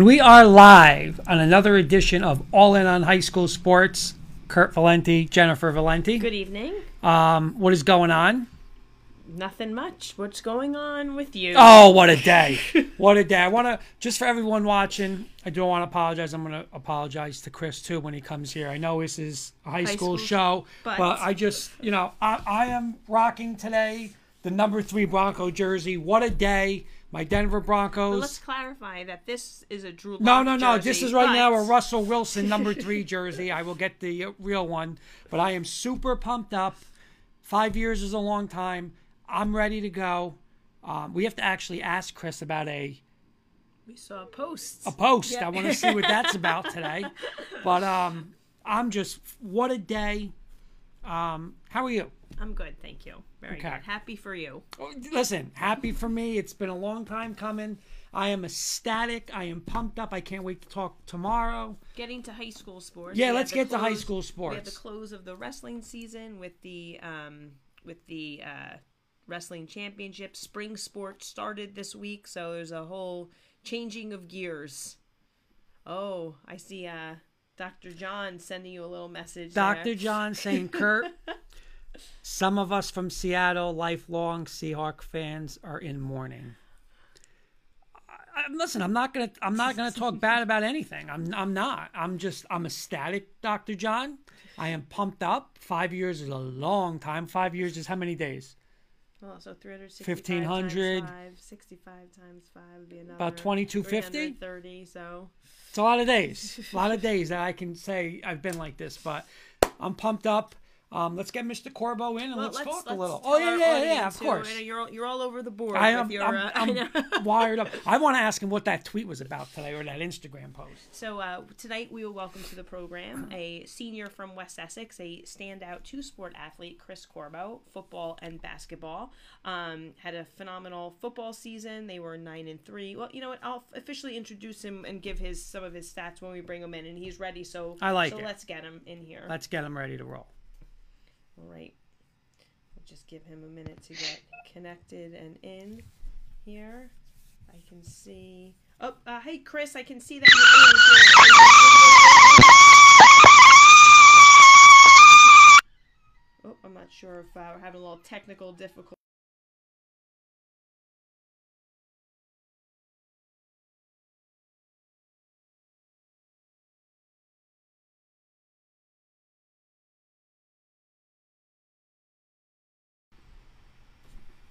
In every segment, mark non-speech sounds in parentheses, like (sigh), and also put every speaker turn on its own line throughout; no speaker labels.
And we are live on another edition of All In on High School Sports. Kurt Valenti, Jennifer Valenti.
Good evening.
Um, what is going on?
Nothing much. What's going on with you?
Oh, what a day! what a day! I want to just for everyone watching. I don't want to apologize. I'm going to apologize to Chris too when he comes here. I know this is a high,
High
school,
school,
show,
but-
but I just, you know, I, I am rocking today the number three Bronco jersey. What a day! My Denver Broncos.
But let's clarify that this is a Drew.
No,
Lock
no, no.
jersey,
This is right now a Russell Wilson number (laughs) three jersey. I will get the uh, real one, but I am super pumped up. Five years is a long time. I'm ready to go. Um, we have to actually ask Chris about a,
We saw a post.
a post.
Yeah.
I want to see what that's about today. (laughs) But um, I'm just what a day. Um, how are you?
I'm good, thank you. Very
Okay.
good. Happy for you.
Oh, Listen, happy for me. It's been a long time coming. I am ecstatic. I am pumped up. I can't wait to talk tomorrow.
Getting to high school sports.
Yeah,
we
let's get to high
close-
school
We had the close of the wrestling season with the um with the uh, wrestling championship. Spring sports started this week, so there's a whole changing of gears. Oh, I see. Uh, Dr. John sending you a little message. there.
Dr. John saying, (laughs) Kurt, some of us from Seattle, lifelong Seahawk fans, are in mourning. I, I- listen, I'm not gonna. I'm not gonna talk (laughs) bad about anything. I'm. I'm not. I'm just. I'm ecstatic, Dr. John. I am pumped up. Five years is a long time. Five years is how many days?
Oh, so 365
1500.
times 5, 65 times 5 would be another.
About 2250?
30, so.
It's a lot of days. (laughs) A lot of days that I can say I've been like this, but I'm pumped up. Um, let's get Mr. Corbo in and
Well,
let's, talk a
let's
little.
tell
Oh yeah, yeah, yeah. Of
who-
course.
You're all, you're all over the board.
I am
your,
I'm,
uh, (laughs)
I'm wired up. I want to ask him what that tweet was about today or that Instagram post.
So uh, tonight we will welcome to the program a senior from West Essex, a standout two-sport athlete, Chris Corbo, football and basketball. Um, had a phenomenal football season. They were nine and three. Well, you know what? I'll officially introduce him and give his some of his stats when we bring him in, and he's ready. So
I like
so
it.
let's get him in here.
Let's get him ready to roll.
Right. We'll just give him a minute to get connected and in here. I can see. Oh, uh, hey, Chris, I can see that you're in. Oh, I'm not sure if uh, we're having a little technical difficulty.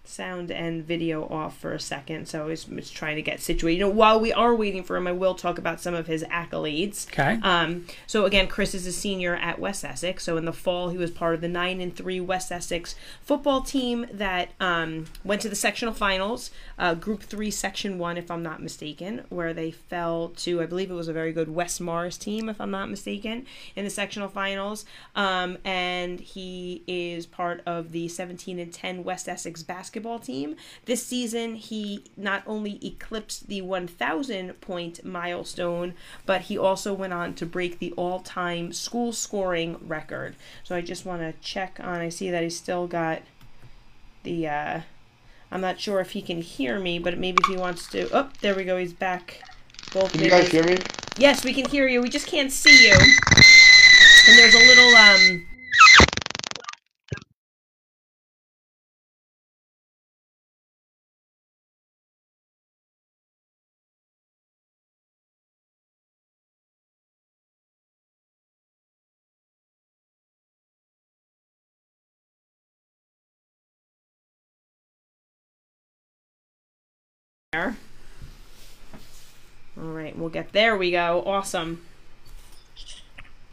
Sound and video off for a second, so he's, he's trying to get situated. You know, while we are waiting for him, I will talk about some of his accolades.
Okay.
Um, so again, Chris is a senior at West Essex. So in the fall, he was part of the nine and three West Essex football team that um, went to the sectional finals, uh, Group Three, Section One, if I'm not mistaken, where they fell to, I believe it was a very good West Morris team, if I'm not mistaken, in the sectional finals. Um, and he is part of the 17 and 10 West Essex basketball team. This season, he not only eclipsed the 1,000 point milestone, but he also went on to break the all time school scoring record. So I just want to check on, I see that he's still got the, uh, I'm not sure if he can hear me, but maybe if he wants to. Oh, there we go. He's back. Both
Can you guys hear me?
Yes, we can hear you. We just can't see you. And there's a little um there. All right, we'll get there. We go. Awesome.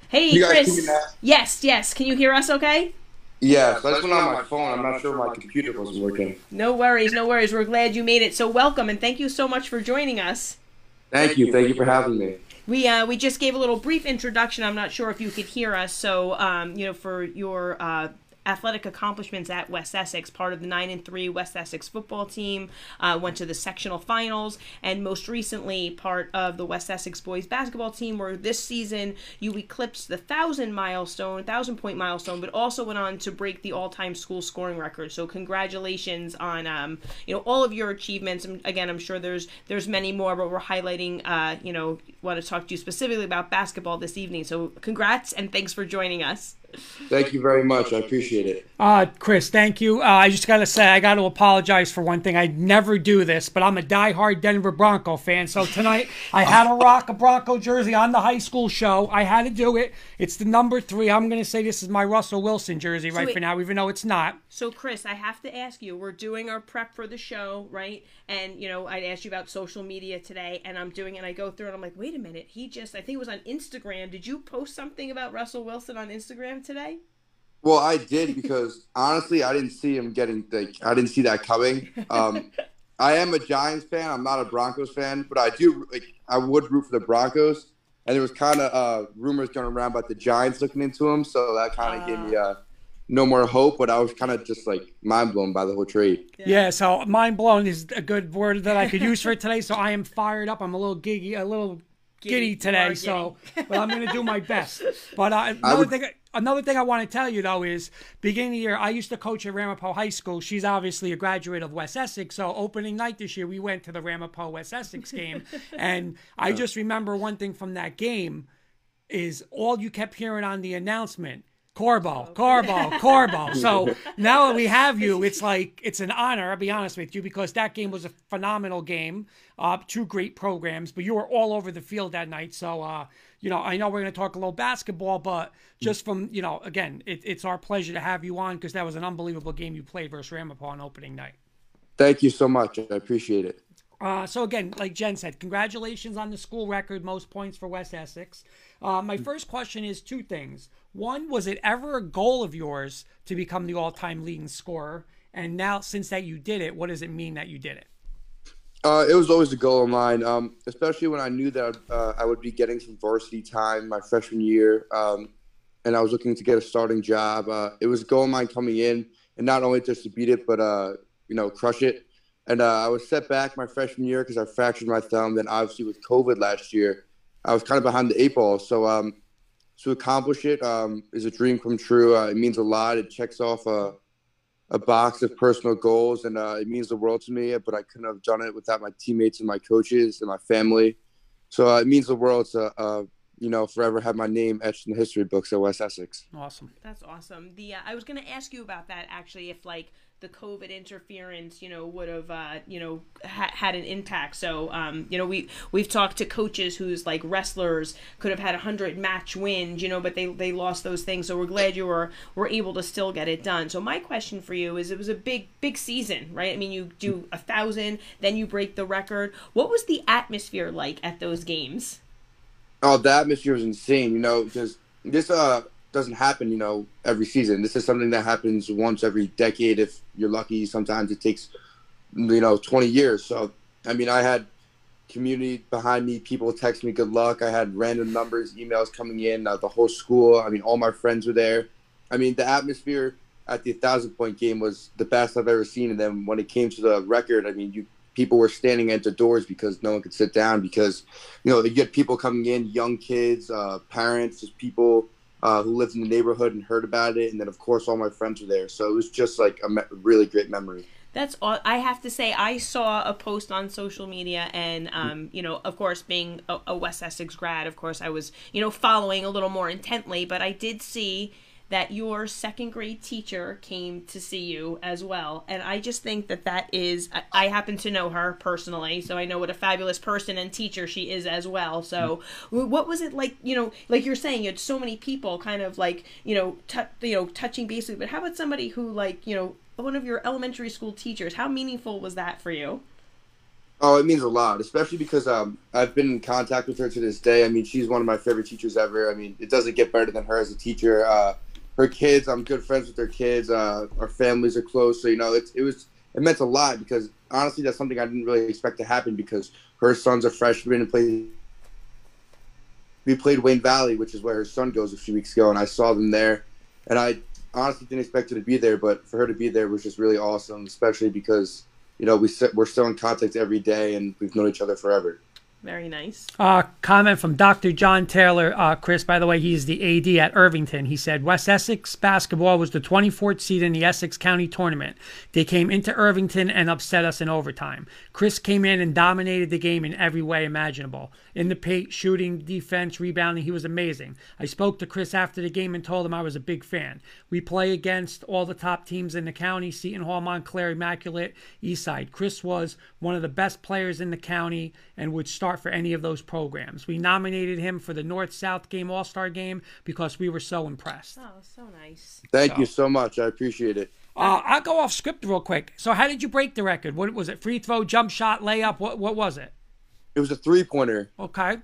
Hey,
You
Chris.
hear me now?
Yes, yes. Can you hear us? Okay.
Yes, that's when I just went on my phone. I'm not sure my computer wasn't working.
No worries, no worries. We're glad you made it. So welcome and thank you so much for joining us.
Thank you. Thank you for having me.
We uh, we just gave a little brief introduction. I'm not sure if you could hear us. So um, you know, for your uh, athletic accomplishments at West Essex, part of the 9 and 3 West Essex football team, uh, went to the sectional finals, and most recently part of the West Essex boys basketball team, where this season you eclipsed the 1,000 milestone, 1,000 point milestone, but also went on to break the all time school scoring record. So, congratulations on um, you know all of your achievements. And again, I'm sure there's there's many more, but we're highlighting uh, you know want to talk to you specifically about basketball this evening. So, congrats and thanks for joining us.
Thank you very much. I appreciate it.
Uh, Chris, thank you. Uh, I just got to say, I got to apologize for one thing. I never do this, but I'm a diehard Denver Bronco fan. So tonight, I had to rock a Bronco jersey on the high school show. I had to do it. It's the number three. I'm going to say this is my Russell Wilson jersey right
wait-
for now, even though it's not.
So, Chris, I have to ask you. We're doing our prep for the show, right? And you know, I'd asked you about social media today, and I'm doing it. And I go through, and I'm like, wait a minute. He just, I think it was on Instagram. Did you post something about Russell Wilson on Instagram today?
Well, I did because (laughs) honestly, I didn't see him getting like I didn't see that coming. Um, I am a Giants fan. I'm not a Broncos fan, but I do like I would root for the Broncos. And there was kind of uh, rumors going around about the Giants looking into him, so that kind of gave me uh, no more hope. But I was kind of just like mind blown by the whole trade.
Yeah. so mind blown is a good word that I could use for it today. So I am fired up. I'm a little giggy, a little giddy,
you
today. So, but I'm going to do my best. (laughs) But uh, another
would-
thing, another thing I want to tell you though is beginning of the year, I used to coach at Ramapo High School. She's obviously a graduate of West Essex. So opening night this year, we went to the Ramapo West Essex game, (laughs) and I just remember one thing from that game is all you kept hearing on the announcement. Corbo, Corbo, Corbo. (laughs) So now that we have you, it's (laughs) like it's an honor. I'll be honest with you because that game was a phenomenal game. Uh, two great programs, but you were all over the field that night. So uh, you know, I know we're going to talk a little basketball, but just from you know, again, it, it's our pleasure to have you on because that was an unbelievable game you played versus Ramapo on opening night.
Thank you so much. I appreciate it.
Uh, so again, like Jen said, congratulations on the school record, most points for West Essex. Uh, my first question is two things. One, was it ever a goal of yours to become the all-time leading scorer? And now, since that you did it, what does it mean that you did it?
Uh, it was always a goal of mine, um, especially when I knew that uh, I would be getting some varsity time my freshman year, um, and I was looking to get a starting job. Uh, it was a goal of mine coming in, and not only just to beat it, but uh, you know, crush it. And uh, I was set back my freshman year because I fractured my thumb. Then obviously with COVID last year, I was kind of behind the eight ball. So um, to accomplish it um, is a dream come true. Uh, it means a lot. It checks off a a box of personal goals, and uh, it means the world to me. But I couldn't have done it without my teammates and my coaches and my family. So uh, it means the world to uh, you know forever have my name etched in the history books at West Essex.
Awesome.
That's awesome. The uh, I was going to ask you about that actually, if like the COVID interference, you know, would have, uh, you know, ha- had an impact. So, um, you know, we we've talked to coaches who's like wrestlers could have had a hundred match wins, you know, but they they lost those things. So we're glad you were were able to still get it done. So my question for you is, it was a big big season, right? I mean, you do a thousand, then you break the record. What was the atmosphere like at those games?
Oh, the atmosphere was insane. You know, because this uh doesn't happen. You know, every season. This is something that happens once every decade. If you're lucky, sometimes it takes you know 20 years. So I mean, I had community behind me. People text me good luck. I had random numbers, emails coming in. Uh, the whole school. I mean, all my friends were there. I mean, the atmosphere at the thousand point game was the best I've ever seen. And then when it came to the record, I mean, you people were standing at the doors because no one could sit down because you know you get people coming in, young kids, uh, parents, just people uh, who lived in the neighborhood and heard about it, and then of course all my friends were there. So it was just like a me- really great memory.
That's all. I have to say, I saw a post on social media, and um, you know, of course, being a, a West Essex grad, of course, I was you know following a little more intently. But I did see that your second grade teacher came to see you as well, and I just think that that is. I, I happen to know her personally, so I know what a fabulous person and teacher she is as well. So, w what was it like? You know, like you're saying, you had so many people, kind of like you know, t- you know, touching basically. But how about somebody who like you know one of your elementary school teachers. How meaningful was that for you?
Oh, it means a lot, especially because um, I've been in contact with her to this day. I mean, she's one of my favorite teachers ever. I mean, it doesn't get better than her as a teacher. Uh, her kids, I'm good friends with their kids. Uh, our families are close, so you know, it's, it was it meant a lot because honestly, that's something I didn't really expect to happen because her son's a freshman and played. We played Wayne Valley, which is where her son goes a few weeks ago, and I saw them there, and I honestly didn't expect her to be there, but for her to be there was just really awesome, especially because you know we we're still in contact every day and we've known each other forever.
Very nice.
Uh, comment from Dr. John Taylor. Uh, Chris, by the way, he's the AD at Irvington. He said West Essex basketball was the 24th seed in the Essex County tournament. They came into Irvington and upset us in overtime. Chris came in and dominated the game in every way imaginable. In the paint, shooting, defense, rebounding, he was amazing. I spoke to Chris after the game and told him I was a big fan. We play against all the top teams in the county Seton Hall, Montclair, Immaculate, Eastside. Chris was one of the best players in the county and would start start for any of those programs. We nominated him for the North South Game All Star Game because we were so impressed.
Oh, so nice.
Thank
So-
you so much. I appreciate it.
Uh, I'll go off script real quick. So, how did you break the record? What was it? Free throw, jump shot, layup? What what was it?
It was a three pointer.
Okay.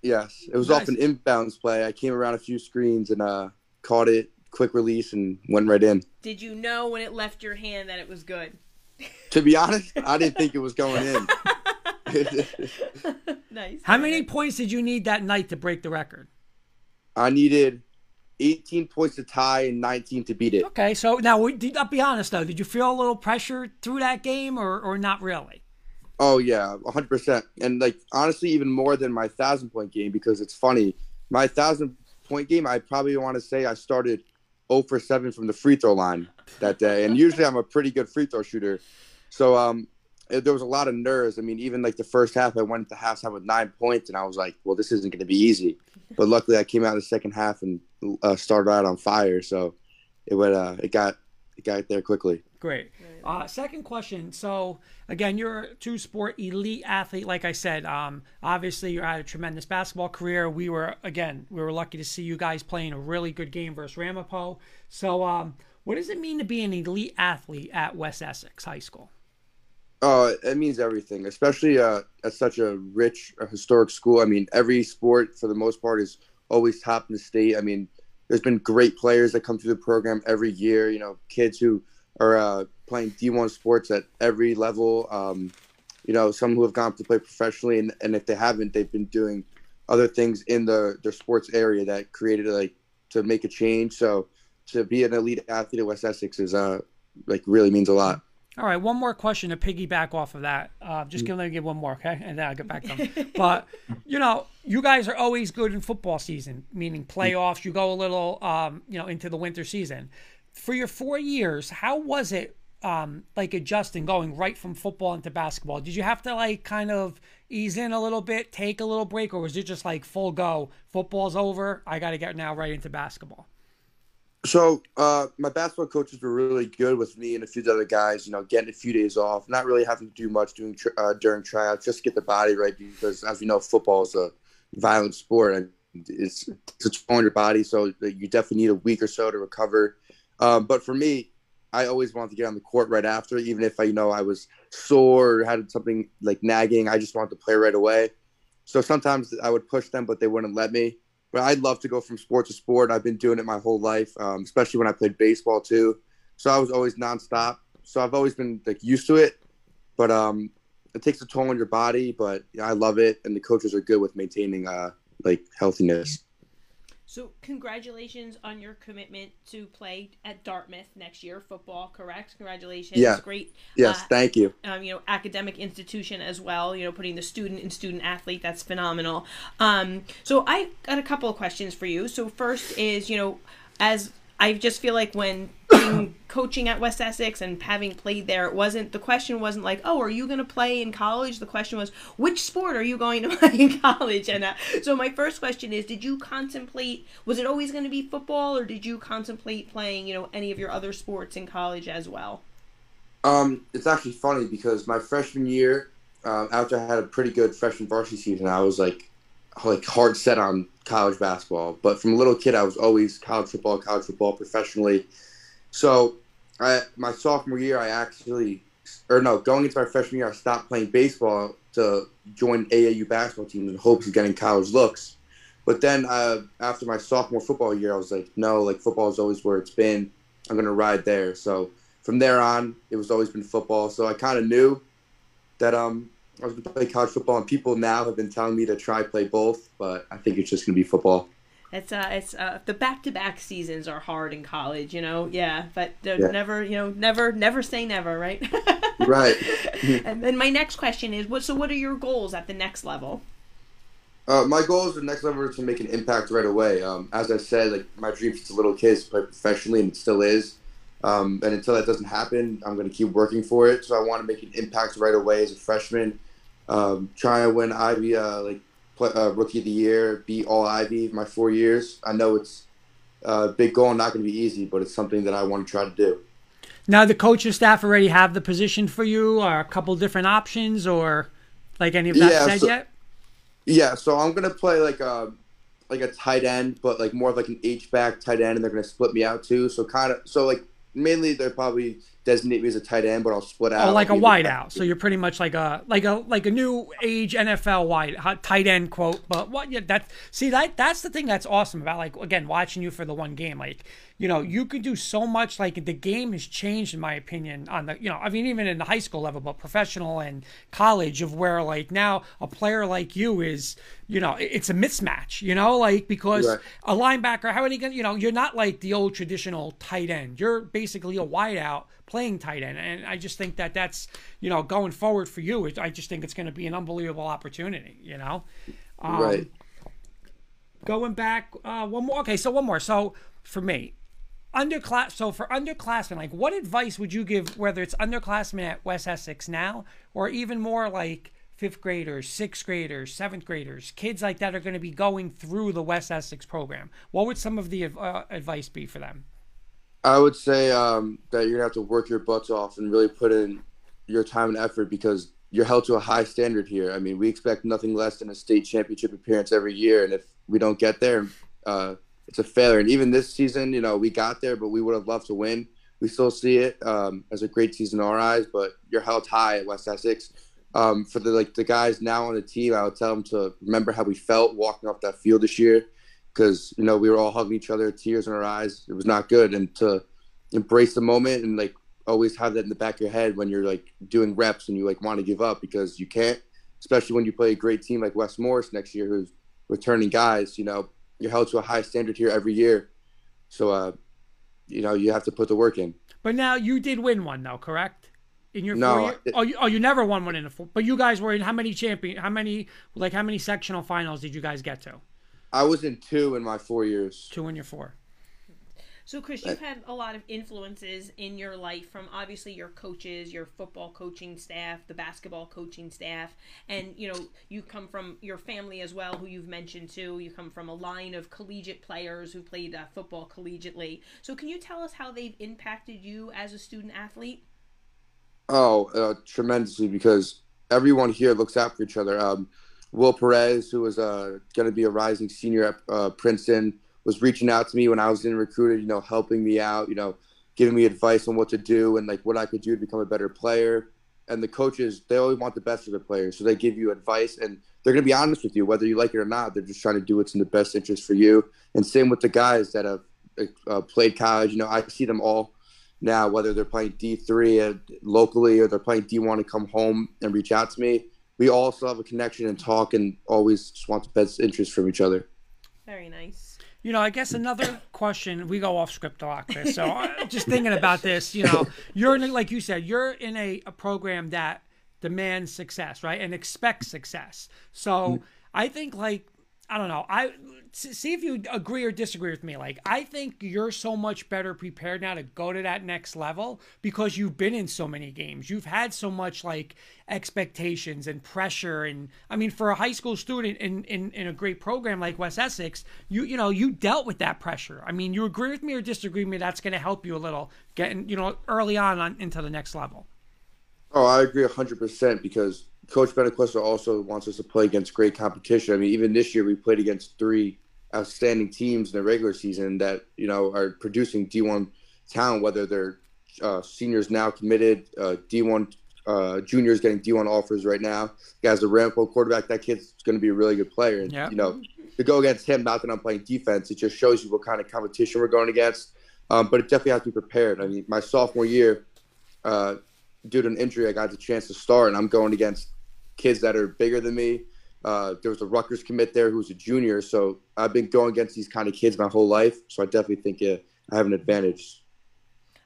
Yes, it was
Nice.
off an inbounds play. I came around a few screens and uh, caught it, quick release, and went right in.
Did you know when it left your hand that it was good?
To be honest, I didn't think it was going in. (laughs) (laughs)
Nice.
How many points did you need that night to break the record?
I needed 18 points to tie and 19 to beat it.
Okay, so now we- did I'll be honest though. Did you feel a little pressure through that game, or or not really?
Oh yeah, 100%. And like honestly, even more than my thousand point game because it's funny. My thousand point game, I probably want to say I started 0 for 7 from the free throw line that day, and usually I'm a pretty good free throw shooter. So um, it- there was a lot of nerves. I mean, even like the first half, I went to halftime with nine points, and I was like, well, this isn't going to be easy. (laughs) But luckily, I came out in the second half and uh, started out on fire. So it went, uh, it got, it got there quickly.
Great. Uh, second question. So again, you're a two-sport elite athlete. Like I said, um, obviously you had a tremendous basketball career. We were again, we were lucky to see you guys playing a really good game versus Ramapo. So, um, what does it mean to be an elite athlete at West Essex High School?
Oh, it means everything, especially uh, at such a rich, uh, historic school. I mean, every sport, for the most part, is always top in the state. I mean, there's been great players that come through the program every year. You know, kids who are uh, playing D1 sports at every level. Um, you know, some who have gone to play professionally, and, and if they haven't, they've been doing other things in the their sports area that created like to make a change. So to be an elite athlete at West Essex is uh like really means a lot.
All right, one more question to piggyback off of that. Uh, just gonna let me give one more, okay, and then I'll get back to them. (laughs) but you know, you guys are always good in football season, meaning playoffs. You go a little, um, you know, into the winter season. For your four years, how was it um, like adjusting, going right from football into basketball? Did you have to like kind of ease in a little bit, take a little break, or was it just like full go? Football's over. I got to get now right into basketball.
So uh, my basketball coaches were really good with me and a few other guys. You know, getting a few days off, not really having to do much uh, during tryouts, just get the body right because, as we know, football is a violent sport and it's it's on your body, so you definitely need a week or so to recover. Um, but for me, I always wanted to get on the court right after, even if I you know I was sore or had something like nagging. I just wanted to play right away. So sometimes I would push them, but they wouldn't let me but I'd love to go from sport to sport. I've been doing it my whole life, um, especially when I played baseball too. So I was always nonstop. So I've always been like used to it, but um, it takes a toll on your body. But I love it, and the coaches are good with maintaining uh, like healthiness.
So, congratulations on your commitment to play at Dartmouth next year, football. Correct? Congratulations.
Yeah.
Great.
Yes,
Uh,
thank you.
um, you know, academic institution as well. You know, putting the student and student athlete. That's phenomenal. Um, so I got a couple of questions for you. So first is, you know, as I just feel like when (coughs) being coaching at West Essex and having played there, it wasn't the question wasn't like, oh, are you going to play in college? The question was, which sport are you going to (laughs) play in college? And uh, so my first question is, did you contemplate? Was it always going to be football, or did you contemplate playing, you know, any of your other sports in college as well?
Um, it's actually funny because my freshman year, um, after I had a pretty good freshman varsity season, I was like, like hard set on college basketball. But from a little kid, I was always college football, college football professionally. So, I my sophomore year, I actually, or no, going into my freshman year, I stopped playing baseball to join AAU basketball team in hopes of getting college looks. But then uh, after my sophomore football year, I was like, no, like football is always where it's been. I'm gonna ride there. So from there on, it was always been football. So I kind of knew that um I was going to play college football, and people now have been telling me to try play both, but I think it's just going to be football.
It's uh, it's uh, the back-to-back seasons are hard in college, you know. Yeah, but
Yeah.
never, you know, never, never say never, right? (laughs)
Right.
and then my next question is, what? So, what are your goals at the next level?
Uh, my goal is the next level is to make an impact right away. Um, as I said, like my dream since a little kid is to play professionally, and it still is. Um, and until that doesn't happen, I'm going to keep working for it. So I want to make an impact right away as a freshman. Um, try and win Ivy, uh, like play, uh, rookie of the year, beat all Ivy my four years. I know it's a big goal, and not going to be easy, but it's something that I want to try to do.
Now the coaching staff already have the position for you, or a couple different options, or like any of that
Yeah,
said
so-
yet?
Yeah, so I'm gonna play like a like a tight end, but like more of like an H back tight end, and they're gonna split me out too. So kind of so like mainly they're probably designate me as a tight end, but I'll split oh, out.
Oh, like a
I'll be
wide out. So you're pretty much like a like a like a new age NFL wide tight end quote. But what? Yeah, that see that that's the thing that's awesome about like again watching you for the one game. Like you know you could do so much. Like the game has changed in my opinion on the you know I mean even in the high school level, but professional and college of where like now a player like you is you know it's a mismatch. You know like because
Right.
a linebacker how are you gonna you know you're not like the old traditional tight end. You're basically a wideout playing tight end, and I just think that that's you know going forward for you. I just think it's going to be an unbelievable opportunity. You know, um,
right.
Going back, uh, one more. Okay, so one more. So for me, underclass. So for underclassmen, like what advice would you give? Whether it's underclassmen at West Essex now, or even more like fifth graders, sixth graders, seventh graders, kids like that are going to be going through the West Essex program. What would some of the uh, advice be for them?
I would say um, that you're gonna have to work your butts off and really put in your time and effort because you're held to a high standard here. I mean, we expect nothing less than a state championship appearance every year, and if we don't get there, uh, it's a failure. And even this season, you know, we got there, but we would have loved to win. We still see it um, as a great season in our eyes, but you're held high at West Essex. Um, for the like the guys now on the team, I would tell them to remember how we felt walking off that field this year, because you know we were all hugging each other, tears in our eyes. It was not good, and to embrace the moment and like always have that in the back of your head when you're like doing reps and you like want to give up because you can't, especially when you play a great team like West Morris next year who's returning guys. You know, you're held to a high standard here every year, so uh, you know you have to put the work in.
But now you did win one though, correct? In your
No,
four year?
it-
oh, you, oh, you never won one in a four. But you guys were in how many champion? How many like how many sectional finals did you guys get to?
I was in two in my four years.
Two in your four.
So, Chris, you've had a lot of influences in your life from obviously your coaches, your football coaching staff, the basketball coaching staff, and you know you come from your family as well, who you've mentioned too. You come from a line of collegiate players who played uh, football collegiately. So, can you tell us how they've impacted you as a student athlete?
Oh, uh, tremendously because everyone here looks out for each other. Um, Will Perez, who was uh, going to be a rising senior at uh, Princeton, was reaching out to me when I was getting recruited. You know, helping me out. You know, giving me advice on what to do and like what I could do to become a better player. And the coaches, they always want the best for the players, so they give you advice and they're going to be honest with you, whether you like it or not. They're just trying to do what's in the best interest for you. And same with the guys that have uh, played college. You know, I see them all now, whether they're playing D3 uh, locally or they're playing D1 and come home and reach out to me. We all still have a connection and talk and always just want the best interest from each other.
Very nice.
You know, I guess another question. We go off script a lot, Chris. So uh, just thinking about this, you know, you're in, like you said, you're in a, a program that demands success, right, and expects success. So I think, like, I don't know, I see if you agree or disagree with me. Like, I think you're so much better prepared now to go to that next level because you've been in so many games. You've had so much like expectations and pressure, and I mean, for a high school student in in, in a great program like West Essex, you you know you dealt with that pressure. I mean, you agree with me or disagree with me? That's going to help you a little getting you know early on, on into the next level.
Oh, I agree 100% because Coach Benaquista also wants us to play against great competition. I mean, even this year we played against three outstanding teams in the regular season that, you know, are producing D1 talent, whether they're uh, seniors now committed, uh, D1 uh, juniors getting D1 offers right now. Guys, the Ramapo quarterback, that kid's going to be a really good player. And,
Yeah.
you know, to go against him, not that I'm playing defense, it just shows you what kind of competition we're going against. Um, but it definitely has to be prepared. I mean, my sophomore year, uh, due to an injury, I got the chance to start, and I'm going against kids that are bigger than me, Uh, there was a Rutgers commit there who was a junior, so I've been going against these kind of kids my whole life. So I definitely think uh, I have an advantage.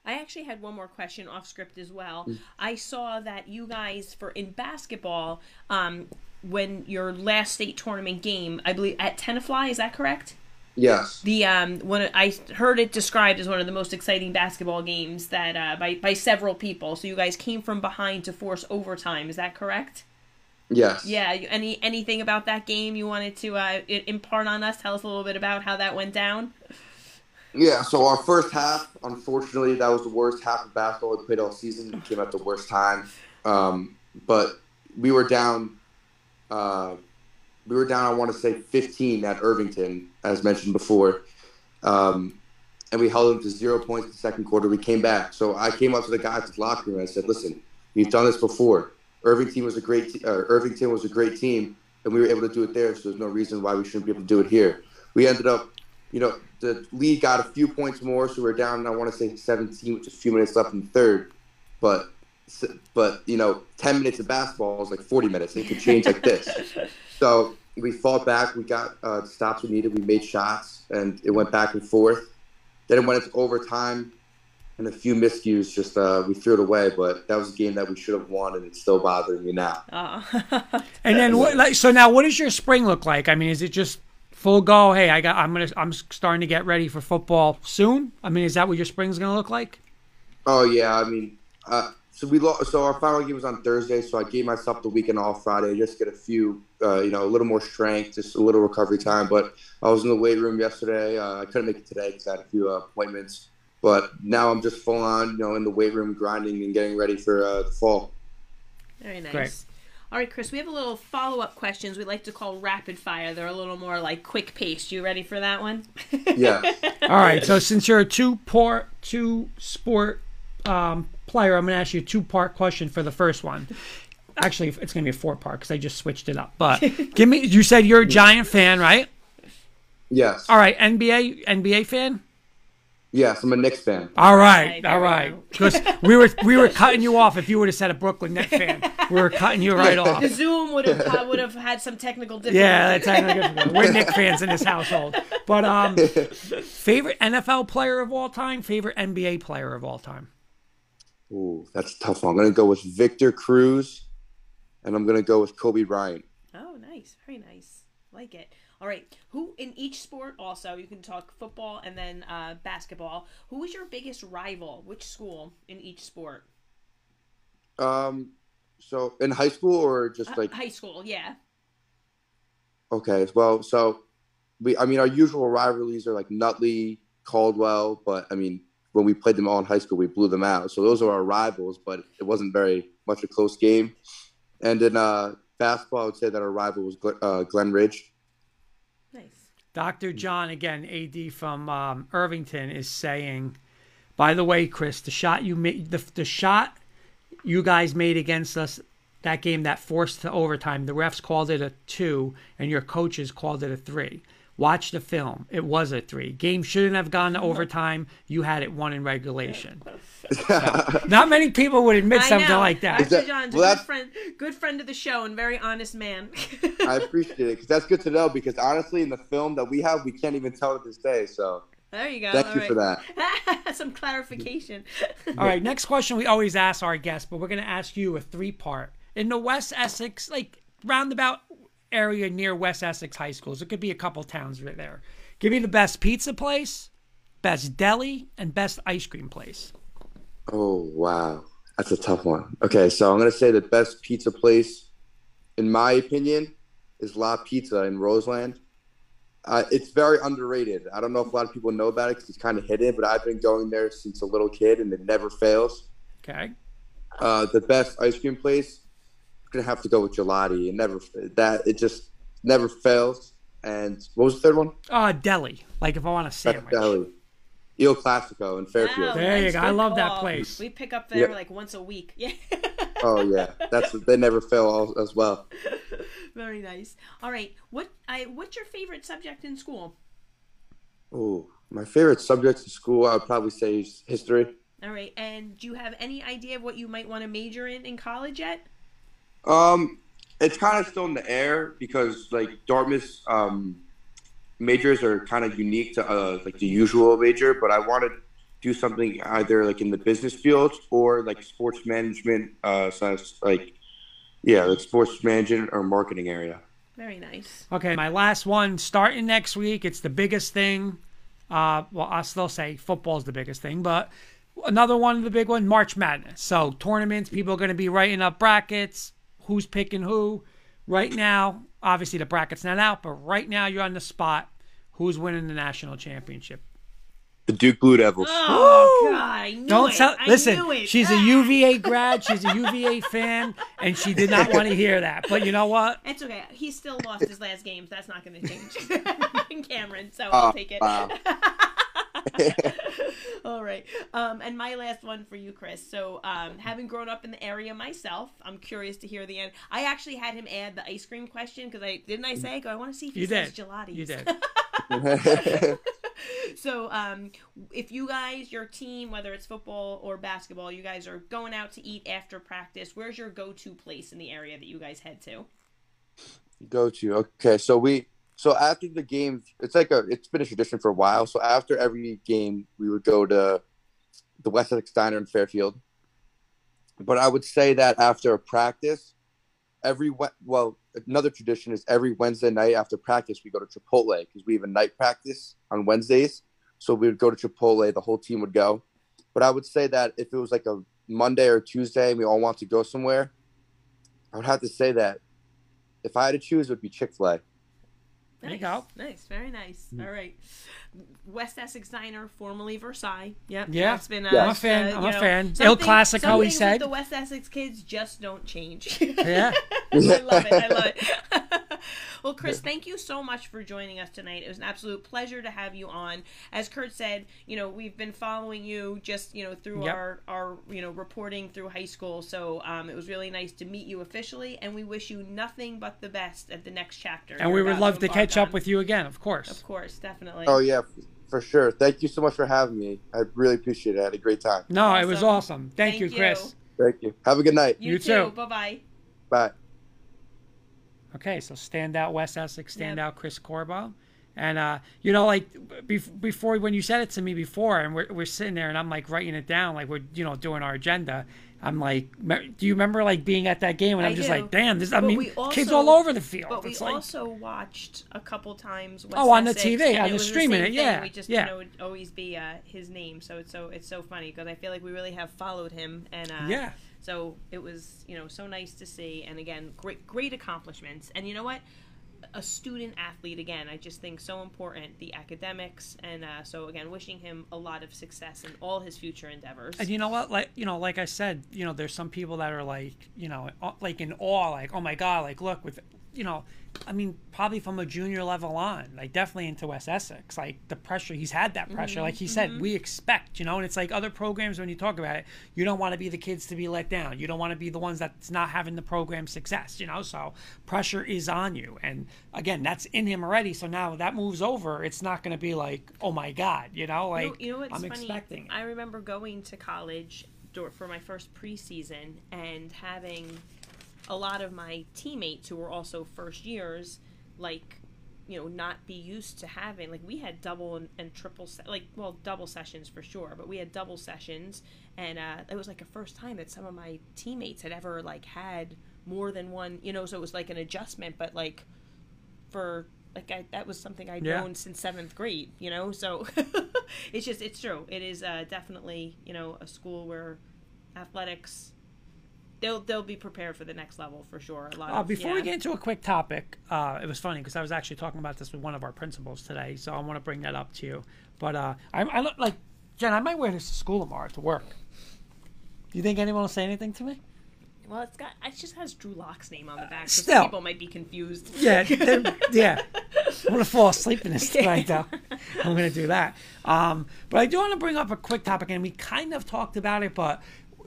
I actually had one more question off script as well. I saw that you guys for in basketball, um, when your last state tournament game, I believe at Tenafly, is that correct?
Yes.
The um, one I heard it described as one of the most exciting basketball games that uh, by by several people. So you guys came from behind to force overtime. Is that correct?
Yes.
Yeah. Any anything about that game you wanted to uh, impart on us? Tell us a little bit about how that went down.
Yeah, so our first half, unfortunately, that was the worst half of basketball we played all season. We came at the worst time. Um, but we were down, uh, we were down, I want to say 15 at Irvington, as mentioned before. Um, and we held them to zero points in the second quarter. We came back. So I came up to the guys at the locker room and I said, listen, we've done this before. Irvington was a great, te- Irvington was a great team, and we were able to do it there. So there's no reason why we shouldn't be able to do it here. We ended up you know, the lead got a few points more, so we're down. I want to say 17 with just a few minutes left in the third. But, but you know, 10 minutes of basketball is like 40 minutes. It could change like this. (laughs) So we fought back. We got uh, the stops we needed. We made shots, and it went back and forth. Then it went into overtime, and a few miscues. Just uh, we threw it away. But that was a game that we should have won, and it's still bothering me now.
Uh, (laughs)
And then what? Like, so now, what does your spring look like? I mean, is it just full go? Hey, I got. I'm gonna. I'm starting to get ready for football soon. I mean, is that what your spring's gonna look like?
Oh yeah, I mean, uh, so we lost. So our final game was on Thursday, so I gave myself the weekend off Friday just to get a few, uh, you know, a little more strength, just a little recovery time. But I was in the weight room yesterday. Uh, I couldn't make it today because I had a few uh, appointments. But now I'm just full on, you know, in the weight room, grinding and getting ready for uh, the fall.
Very nice.
Great.
All right, Chris, we have a little follow up questions we like to call rapid fire. They're a little more like quick paced. You ready for that one?
Yeah, (laughs)
All right. So since you're a two part two sport um, player, I'm gonna ask you a two part question for the first one. Actually, it's gonna be a four part because I just switched it up. But (laughs) give me. You said you're a Giant fan, right?
yes,
All right. NBA NBA fan.
yes. I'm a Knicks fan.
All right, all right.
we
Because we were we were cutting you off if you would have said a Brooklyn Net fan. We were cutting you right off.
The Zoom would have uh, would have had some technical difficulties.
Yeah, that's technically we're Knick fans in this household. But um, (laughs) favorite NFL player of all time, favorite NBA player of all time.
Ooh, that's tough one. I'm gonna go with Victor Cruz, and I'm gonna go with Kobe Bryant.
Oh, nice. Very nice. Like it. All right. Who in each sport also, you can talk football and then uh, basketball. Who is your biggest rival? Which school in each sport?
Um, so in high school or just
Uh,
like
high school, yeah.
Okay, well, so we, I mean, our usual rivalries are like Nutley, Caldwell, but I mean, when we played them all in high school, we blew them out. So those are our rivals, but it wasn't very much a close game. And in uh, basketball, I would say that our rival was Glen, uh, Glen Ridge.
Nice.
Dr. John, again, AD from um, Irvington, is saying, by the way, Chris, the shot you made, the, the shot you guys made against us, that game that forced to overtime, the refs called it a two, and your coaches called it a three. Watch the film. It was a three. Game shouldn't have gone to overtime. You had it one in regulation. (laughs) Not many people would admit
I
something
know.
like that.
Dr.
that-
John's a
well,
good friend, good friend of the show and very honest man. (laughs)
I appreciate it because that's good to know. Because honestly, in the film that we have, we can't even tell to this day. So
there you go.
thank
All
you for that. (laughs)
Some clarification.
All right, next question we always ask our guests, but we're going to ask you a three part. In the West Essex, like roundabout area near West Essex High Schools, it could be a couple towns right there. Give me the best pizza place, best deli, and best ice cream place.
Oh wow, that's a tough one. Okay, so I'm gonna say the best pizza place, in my opinion, is La Pizza in Roseland. Uh, it's very underrated. I don't know if a lot of people know about it because it's kind of hidden, but I've been going there since a little kid, and it never fails.
Okay.
Uh, the best ice cream place, gonna have to go with Gelotti. It never that it just never fails. And what was the third one?
Uh, deli. Like if I want a
That's
sandwich.
Deli. Il Classico in Fairfield.
Wow,
There you go. I love that place.
We pick up there
Yeah.
like once a week. Yeah. (laughs)
Oh yeah, that's they never fail al- as well. (laughs)
Very nice. All right. What I what's your favorite subject in school?
Oh, my favorite subject in school, I would probably say is history.
All right. And do you have any idea of what you might want to major in in college yet?
Um, it's kind of still in the air because like Dartmouth um, majors are kind of unique to uh, like the usual major, but I want to do something either like in the business field or like sports management, uh, slash, like yeah, like sports management or marketing area.
Very nice.
Okay, my last one starting next week. It's the biggest thing. Uh, well, I'll still say football's the biggest thing, but another one of the big one, March Madness. So tournaments, people are going to be writing up brackets, who's picking who. Right now, obviously the bracket's not out, but right now you're on the spot. Who's winning the national championship?
The Duke Blue Devils.
Oh God! I knew
Don't
it.
tell.
I
Listen,
knew it.
she's a
Ah.
UVA grad. She's a UVA fan, and she did not want to hear that. But you know what?
It's okay. He still lost his last game. So that's not going to change. (laughs) Cameron, so
Oh,
I'll take it.
wow. (laughs) (laughs)
All right. Um, and my last one for you, Chris. So, um, having grown up in the area myself, I'm curious to hear the end. I actually had him add the ice cream question because I didn't I say? I go, I want to see if he
You
says
did.
Gelotti's.
You did. (laughs)
So, um, if you guys, your team, whether it's football or basketball, you guys are going out to eat after practice, where's your go-to place in the area that you guys head to?
Go to okay. So we so after the game, it's like a it's been a tradition for a while. So after every game, we would go to the West Essex Diner in Fairfield. But I would say that after a practice, every well another tradition is every Wednesday night after practice we go to Chipotle because we have a night practice on Wednesdays. So we would go to Chipotle. The whole team would go. But I would say that if it was like a Monday or Tuesday and we all want to go somewhere, I would have to say that if I had to choose, it would be Chick Fil A.
There you
Nice.
go.
Nice, very nice.
Mm.
All right, West Essex Diner, formerly Versailles. Yep.
Yeah.
that's been. Uh,
Yeah.
I'm a fan.
uh,
I'm a
know,
fan. Il
something-
Classico,
some
he
things with
said.
The West Essex kids just don't change.
Yeah. (laughs)
I love it. I love it. Well, Chris, thank you so much for joining us tonight. It was an absolute pleasure to have you on. As Kurt said, you know we've been following you just you know through
Yep.
our our you know reporting through high school. So um, it was really nice to meet you officially, and we wish you nothing but the best at the next chapter.
And we would love to
embark
catch up with you again, of course.
Of course, definitely.
Oh yeah, for sure. Thank you so much for having me. I really appreciate it. I had a great time.
No, it was
Awesome.
awesome. Thank,
Thank
you,
you.
Chris.
Thank you. Have a good night.
You,
You
too.
too.
Bye bye.
Okay, so standout West Essex, standout Chris Corbo. And, uh, you know, like be- before, when you said it to me before, and we're, we're sitting there and I'm like writing it down, like we're, you know, doing our agenda. I'm like, do you remember like being at that game? And
I
I'm just
do.
like, damn, this, I
But
mean,
we
kids all over the field.
But we
it's like,
also watched a couple times. West
Oh, on the TV, on the
was
streaming
same
it, yeah,
We just
yeah.
you know would always be uh, his name, so it's so it's so funny because I feel like we really have followed him, and uh,
Yeah.
So it was you know so nice to see, and again, great great accomplishments, and you know what. A student athlete again, I just think so important the academics, and uh, so again, wishing him a lot of success in all his future endeavors.
And you know what? Like you know, like I said, you know, there's some people that are like, you know, like in awe, like, oh my god, like look with, you know, I mean, probably from a junior level on, like definitely into West Essex, like the pressure he's had that pressure, mm-hmm. like he said, mm-hmm. we expect, you know, and it's like other programs when you talk about it, you don't want to be the kids to be let down, you don't want to be the ones that's not having the program success, you know, so pressure is on you, and again, that's in him already, so now that moves over, it's not going to be like, oh my god, you know, like
you know, you know what's
I'm
funny?
expecting. it.
I remember going to college for my first preseason and having a lot of my teammates who were also first years, like, you know, not be used to having like we had double and, and triple se- like well double sessions for sure, but we had double sessions, and uh, it was like a first time that some of my teammates had ever like had more than one, you know, so it was like an adjustment, but like for like I, that was something I'd
Yeah.
known since seventh grade, you know. So (laughs) it's just it's true. It is uh, definitely you know a school where athletics they'll they'll be prepared for the next level for sure. A lot.
Uh,
of,
before
yeah.
we get into a quick topic, uh, it was funny because I was actually talking about this with one of our principals today, so I want to bring that up to you. But uh, I, I look like Jen. I might wear this to school tomorrow to work. Do you think anyone will say anything to me?
well, it's got it just has Drew Lock's name on the back, so
still.
people might be confused.
Yeah, (laughs) yeah. I'm gonna fall asleep in this tonight, though. I'm gonna do that. Um, but I do want to bring up a quick topic, and we kind of talked about it, but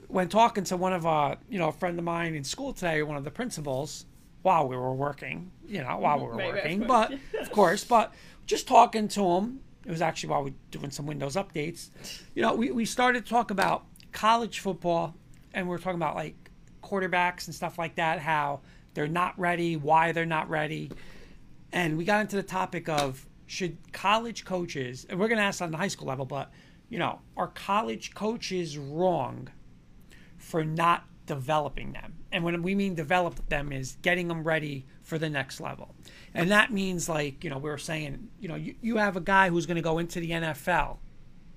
when talking to one of our, you know, a friend of mine in school today, one of the principals, while we were working, you know, while we were
Right, right, of
working, but (laughs) of course, but just talking to him, it was actually while we were doing some Windows updates. You know, we we started to talk about college football, and we are talking about like quarterbacks and stuff like that, how they're not ready, why they're not ready. And we got into the topic of should college coaches, and we're going to ask on the high school level, but, you know, are college coaches wrong for not developing them? And when we mean develop them is getting them ready for the next level. And that means, like, you know, we were saying, you know, you, you have a guy who's going to go into the NFL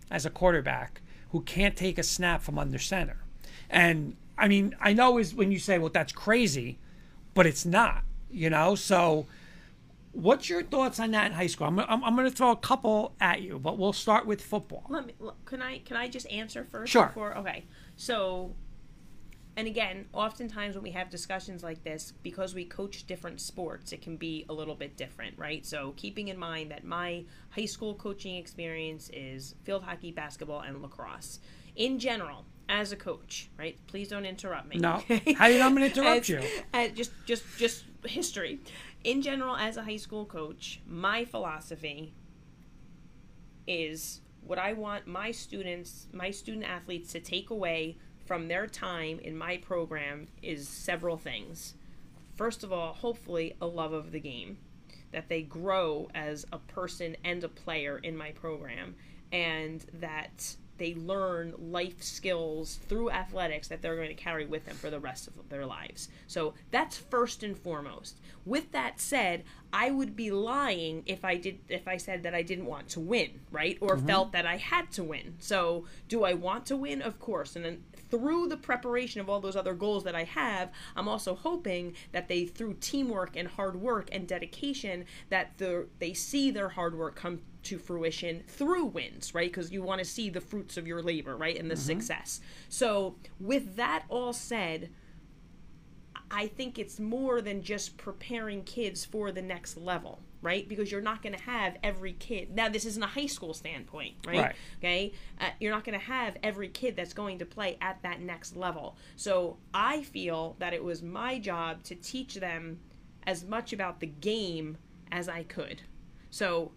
as a quarterback who can't take a snap from under center. And I mean, I know is when you say, well, that's crazy, but it's not, you know? So, what's your thoughts on that in high school? I'm, I'm, I'm going to throw a couple at you, but we'll start with football.
Let me. Can I? Can I just answer first?
Sure.
Before, okay. So, and again, oftentimes when we have discussions like this, because we coach different sports, it can be a little bit different, right? So, keeping in mind that my high school coaching experience is field hockey, basketball, and lacrosse. In general, as a coach, right? Please don't interrupt me.
No. (laughs) How did I'm going to interrupt
As-
you?
as just, just, just history. In general, as a high school coach, my philosophy is what I want my students, my student athletes to take away from their time in my program is several things. First of all, hopefully, a love of the game, that they grow as a person and a player in my program, and that they learn life skills through athletics that they're going to carry with them for the rest of their lives. So that's first and foremost. With that said, I would be lying if I did if I said that I didn't want to win, right? Or mm-hmm. felt that I had to win. So, do I want to win? Of course. And then through the preparation of all those other goals that I have, I'm also hoping that they through teamwork and hard work and dedication that the they see their hard work come to fruition through wins, right? Because you want to see the fruits of your labor, right? And the mm-hmm. success. So, with that all said, I think it's more than just preparing kids for the next level, right? Because you're not going to have every kid. Now, this isn't a high school standpoint, right?
Right.
Okay. Uh, you're not going to have every kid that's going to play at that next level. So I feel that it was my job to teach them as much about the game as I could. So,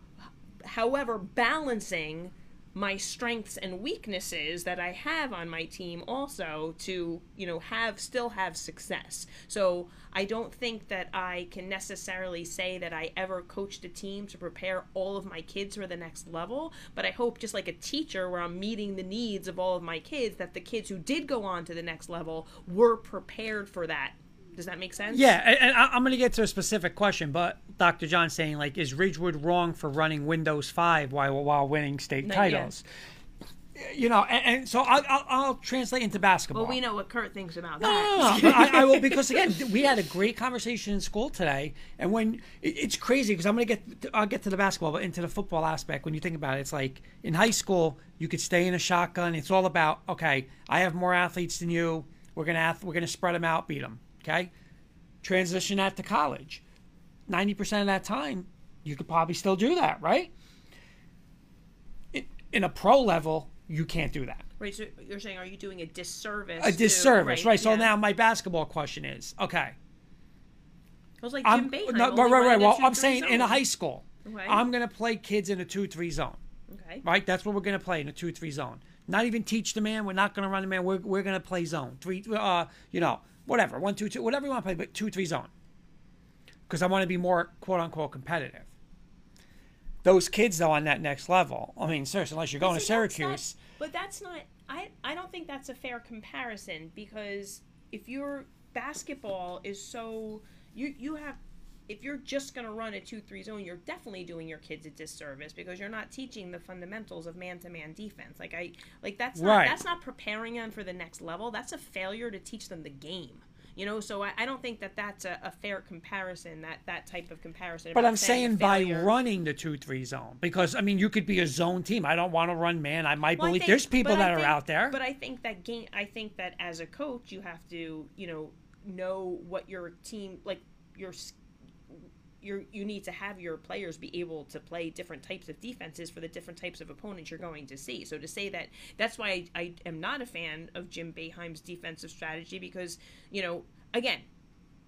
however, balancing my strengths and weaknesses that I have on my team also to, you know, have still have success. So I don't think that I can necessarily say that I ever coached a team to prepare all of my kids for the next level, but I hope just like a teacher where I'm meeting the needs of all of my kids that the kids who did go on to the next level were prepared for that. Does that make sense?
Yeah, and, I'm going to get to a specific question, but Dr. John saying like, is Ridgewood wrong for running Windows 5 while while winning state
Not
titles? You know, and, and so I'll, I'll, I'll translate into basketball.
Well, we know what Kurt thinks about
No,
that.
no, no, but I, I will because again, we had a great conversation in school today, and when it, it's crazy because I'm gonna get I'll get to the basketball, but into the football aspect. When you think about it, it's like in high school you could stay in a shotgun. It's all about okay, I have more athletes than you. We're gonna ath- we're gonna spread them out, beat them. Okay, transition that to college. Ninety percent of that time, you could probably still do that, right? In, in a pro level, you can't do that
Right, so you're saying, are you doing a disservice?
a
to-
disservice, right? So
yeah.
now my basketball question is, okay,
it was like Jim
I'm no, right, right, right. Well, I'm saying in a high school,
Okay.
I'm gonna play kids in a two-three zone,
Okay.
right? That's what we're gonna play in a two-three zone. Not even teach the man. We're not gonna run the man. We're we're gonna play zone three. Uh, you know, whatever one, two, two, whatever you want to play, but two-three zone. Because I want to be more quote unquote competitive. Those kids though on that next level. I mean, seriously, unless you're going to
See, not-
Syracuse.
but that's not. I I don't think that's a fair comparison because if your basketball is so you you have. If you're just going to run a 2 3 zone, you're definitely doing your kids a disservice because you're not teaching the fundamentals of man to man defense. Like, I, like that's not,
Right.
that's not preparing them for the next level. That's a failure to teach them the game. You know, so I, I don't think that that's a, a fair comparison, that, that type of comparison.
But I'm saying by running the two three zone because I mean you could be a zone team. I don't want to run man. I might
Well, I
believe
think-
there's people
I
that are out there.
But I think that game. I think that as a coach, you have to, you know, know what your team like. Your your you need to have your players be able to play different types of defenses for the different types of opponents you're going to see. So to say that that's why I, I am not a fan of Jim Boeheim's defensive strategy because you know again.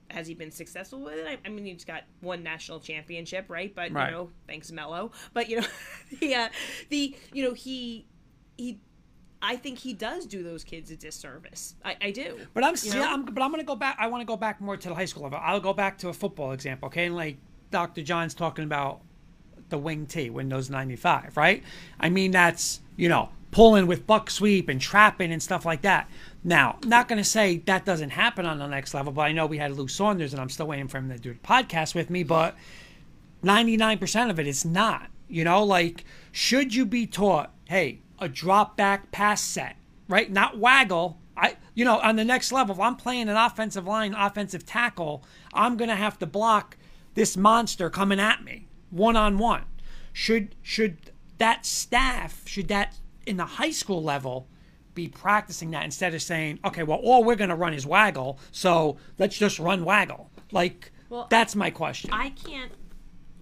Has he been successful with it? I, I mean, he's got one national championship, right? But
Right.
you know, thanks Melo. But you know, (laughs) the uh, the you know he he I think he does do those kids a disservice. I, I do.
But I'm,
You know?
I'm but I'm gonna go back. I want to go back more to the high school level. I'll go back to a football example. Okay, and like Dr. John's talking about the wing T Windows 95, right? I mean that's you know pulling with buck sweep and trapping and stuff like that. Now, not gonna say that doesn't happen on the next level, but I know we had Lou Saunders, and I'm still waiting for him to do the podcast with me, but. 99% of it is not. You know, like, should you be taught, hey, a drop back pass set, right? Not waggle. I, you know, on the next level, if I'm playing an offensive line, offensive tackle, I'm going to have to block this monster coming at me one on one. Should, should that staff, should that in the high school level, be practicing that instead of saying, okay, well, all we're going to run is waggle, so let's just run waggle? Like,
Well,
that's my question.
I can't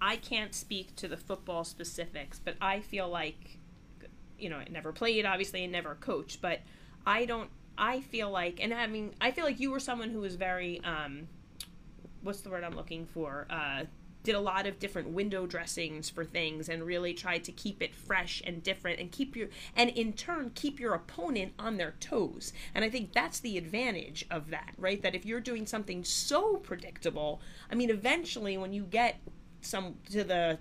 I can't speak to the football specifics, but I feel like you know, I never played obviously and never coached, but I don't I feel like and I mean I feel like you were someone who was very um what's the word I'm looking for? Uh did a lot of different window dressings for things and really tried to keep it fresh and different and keep your and in turn keep your opponent on their toes. And I think that's the advantage of that, right? That if you're doing something so predictable, I mean eventually when you get some to the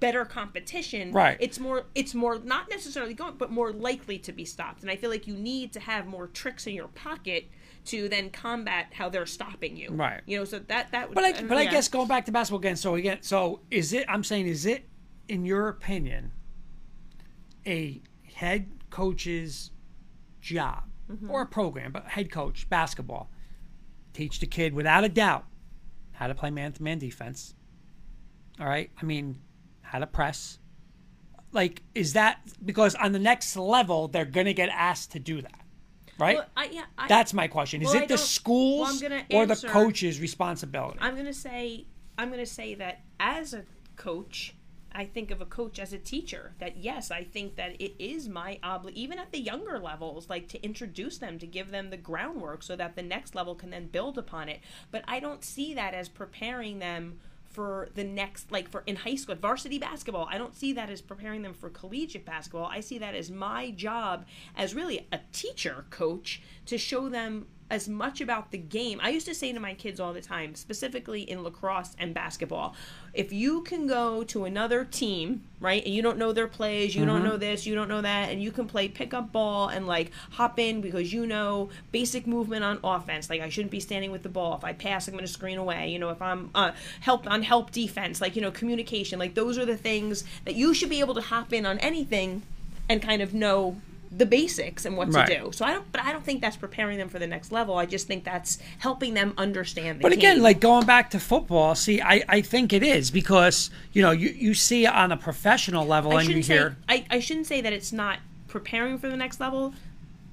better competition
Right.
it's more it's more not necessarily going but more likely to be stopped and i feel like you need to have more tricks in your pocket to then combat how they're stopping you
Right.
you know so that that would
But I,
and,
but I guess going back to basketball again. So again, so is it? I'm saying, is it, in your opinion, a head coach's job
Mm-hmm.
or a program, but head coach basketball, teach the kid without a doubt how to play man-to-man defense. All right, I mean, how to press. Like, is that because on the next level they're gonna get asked to do that, right?
well, I, yeah, I,
That's my question. Is
Well,
it the
well,
schools
I'm
or the coach's responsibility?
I'm gonna say I'm gonna say that as a coach, I think of a coach as a teacher. That yes, I think that it is my obli even at the younger levels, like to introduce them, to give them the groundwork, so that the next level can then build upon it. But I don't see that as preparing them for the next like for in high school varsity basketball i don't see that as preparing them for collegiate basketball. I see that as my job as really a teacher coach to show them as much about the game. I used to say to my kids all the time specifically in lacrosse and basketball if you can go to another team right and you don't know their plays you don't know this you don't know that and you can play pickup ball and like hop in because you know basic movement on offense like i shouldn't be standing with the ball. If i pass i'm going to screen away. You know if i'm uh, help on help defense like you know communication like those are the things that you should be able to hop in on anything and kind of know the basics and what
Right.
to do. So I don't, but I don't think that's preparing them for the next level. I just think that's helping them understand. The
But again,
game.
like going back to football, see, I, I think it is because you know you, you see it on a professional level
I
and you
shouldn't say
hear
I, I shouldn't say that it's not preparing for the next level.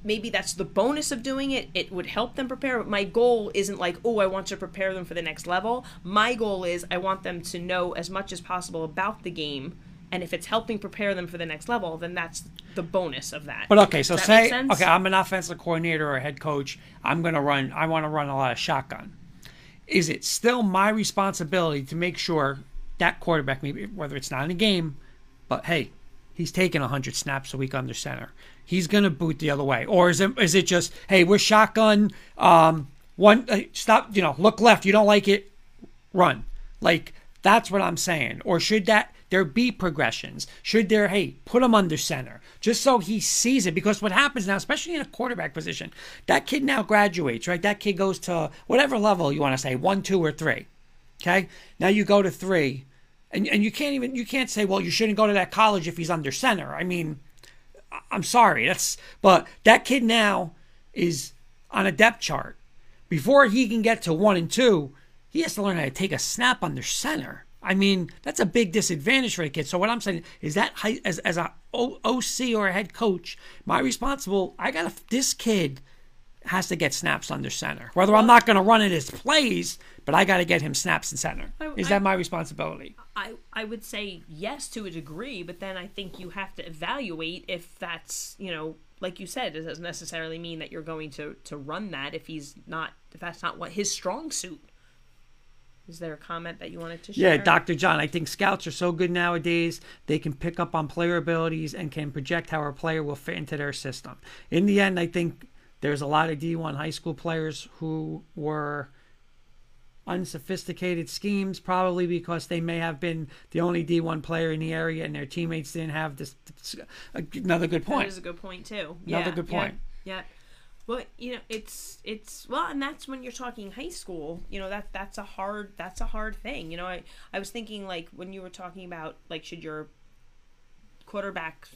Maybe that's the bonus of doing it. It would help them prepare. But my goal isn't like, oh, I want to prepare them for the next level. My goal is I want them to know as much as possible about the game. And if it's helping prepare them for the next level, then that's the bonus of that.
But okay, so
Does that make
say okay, I'm an offensive coordinator or head coach. I'm going to run. I want to run a lot of shotgun. Is it still my responsibility to make sure that quarterback, maybe whether it's not in a game, but hey, he's taking 100 snaps a week under center. He's going to boot the other way, or is it is it just hey, we're shotgun? Um, one uh, stop. You know, look left. You don't like it, run. Like that's what I'm saying. Or should that there be progressions? Should there hey put him under center just so he sees it? Because what happens now, especially in a quarterback position, that kid now graduates, right? That kid goes to whatever level you want to say, one, two, or three. Okay, now you go to three, and and you can't even you can't say well you shouldn't go to that college if he's under center. I mean, I'm sorry, that's but that kid now is on a depth chart. Before he can get to one and two, he has to learn how to take a snap under center. I mean, that's a big disadvantage for the kid. So what I'm saying is that high, as as a O- OC or a head coach, my responsible. I got this kid has to get snaps under center. Whether I'm not going to run it as plays, but I got to get him snaps in center.
I-
Is
I-
that my responsibility?
I, I would say yes to a degree, but then I think you have to evaluate if that's, you know, like you said, it doesn't necessarily mean that you're going to, to run that if he's not, if that's not what his strong suit. Is there a comment that you wanted to share?
Yeah, Dr. John, I think scouts are so good nowadays. They can pick up on player abilities and can project how a player will fit into their system. In the end, I think there's a lot of D1 high school players who were unsophisticated schemes, probably because they may have been the only D1 player in the area and their teammates didn't have this. this uh, another good point.
That is a good point too.
Another
yeah,
good point.
Yeah. yeah. Well, you know, it's it's well, and that's when you're talking high school. You know that that's a hard that's a hard thing. You know, I I was thinking like when you were talking about like should your quarterback